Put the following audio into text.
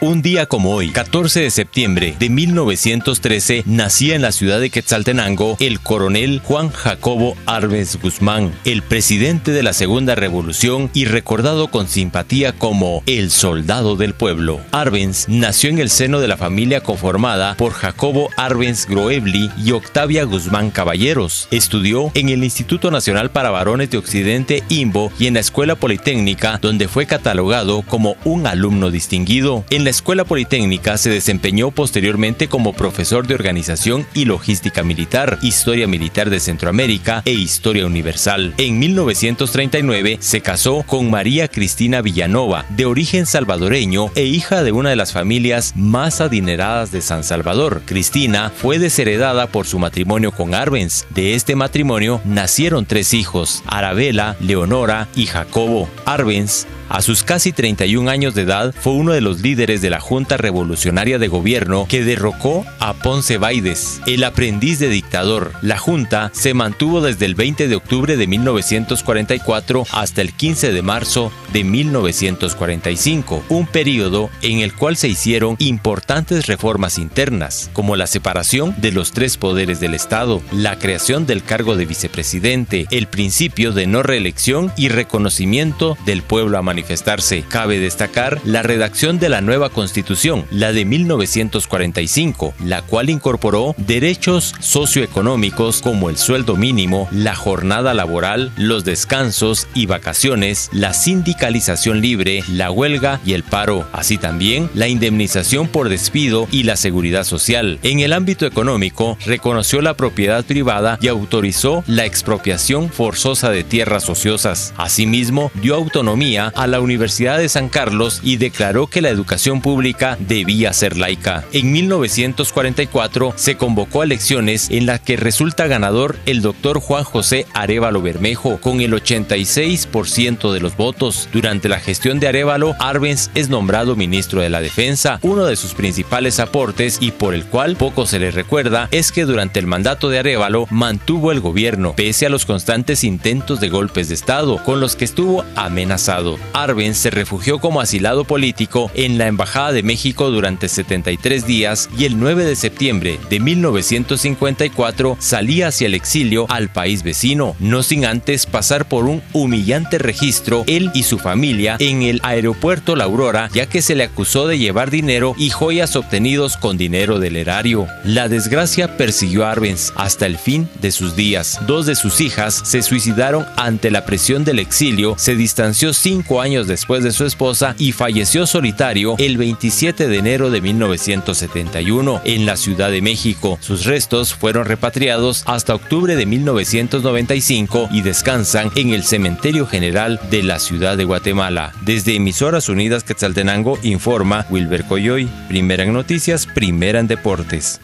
Un día como hoy, 14 de septiembre de 1913, nacía en la ciudad de Quetzaltenango el coronel Juan Jacobo Arbenz Guzmán, el presidente de la Segunda Revolución y recordado con simpatía como el soldado del pueblo. Arbenz nació en el seno de la familia conformada por Jacobo Arbenz Groebli y Octavia Guzmán Caballeros. Estudió en el Instituto Nacional para Varones de Occidente IMBO y en la Escuela Politécnica, donde fue catalogado como un alumno distinguido. En la Escuela Politécnica se desempeñó posteriormente como profesor de Organización y Logística Militar, Historia Militar de Centroamérica e Historia Universal. En 1939 se casó con María Cristina Villanova, de origen salvadoreño e hija de una de las familias más adineradas de San Salvador. Cristina fue desheredada por su matrimonio con Arbenz. De este matrimonio nacieron tres hijos, Arabella, Leonora y Jacobo. Arbenz a sus casi 31 años de edad, fue uno de los líderes de la Junta Revolucionaria de Gobierno que derrocó a Ponce Baides, el aprendiz de dictador. La Junta se mantuvo desde el 20 de octubre de 1944 hasta el 15 de marzo de 1945, un periodo en el cual se hicieron importantes reformas internas, como la separación de los tres poderes del Estado, la creación del cargo de vicepresidente, el principio de no reelección y reconocimiento del pueblo a manifestarse. Cabe destacar la redacción de la nueva constitución, la de 1945, la cual incorporó derechos socioeconómicos como el sueldo mínimo, la jornada laboral, los descansos y vacaciones, la sindicalización libre, la huelga y el paro, así también la indemnización por despido y la seguridad social. En el ámbito económico, reconoció la propiedad privada y autorizó la expropiación forzosa de tierras ociosas. Asimismo, dio autonomía a la Universidad de San Carlos y declaró que la educación pública debía ser laica. En 1944 se convocó a elecciones en las que resulta ganador el doctor Juan José Arevalo Bermejo con el 86% de los votos. Durante la gestión de Arevalo, Arbenz es nombrado ministro de la Defensa. Uno de sus principales aportes y por el cual poco se le recuerda es que durante el mandato de Arevalo mantuvo el gobierno pese a los constantes intentos de golpes de Estado con los que estuvo amenazado. Arbenz se refugió como asilado político en la Embajada de México durante 73 días y el 9 de septiembre de 1954 salía hacia el exilio al país vecino, no sin antes pasar por un humillante registro él y su familia en el aeropuerto La Aurora, ya que se le acusó de llevar dinero y joyas obtenidos con dinero del erario. La desgracia persiguió a Arbenz hasta el fin de sus días. Dos de sus hijas se suicidaron ante la presión del exilio, se distanció cinco años después de su esposa y falleció solitario el 27 de enero de 1971 en la Ciudad de México. Sus restos fueron repatriados hasta octubre de 1995 y descansan en el Cementerio General de la Ciudad de Guatemala. Desde Emisoras Unidas Quetzaltenango informa Wilber Coyoy, primera en noticias, primera en deportes.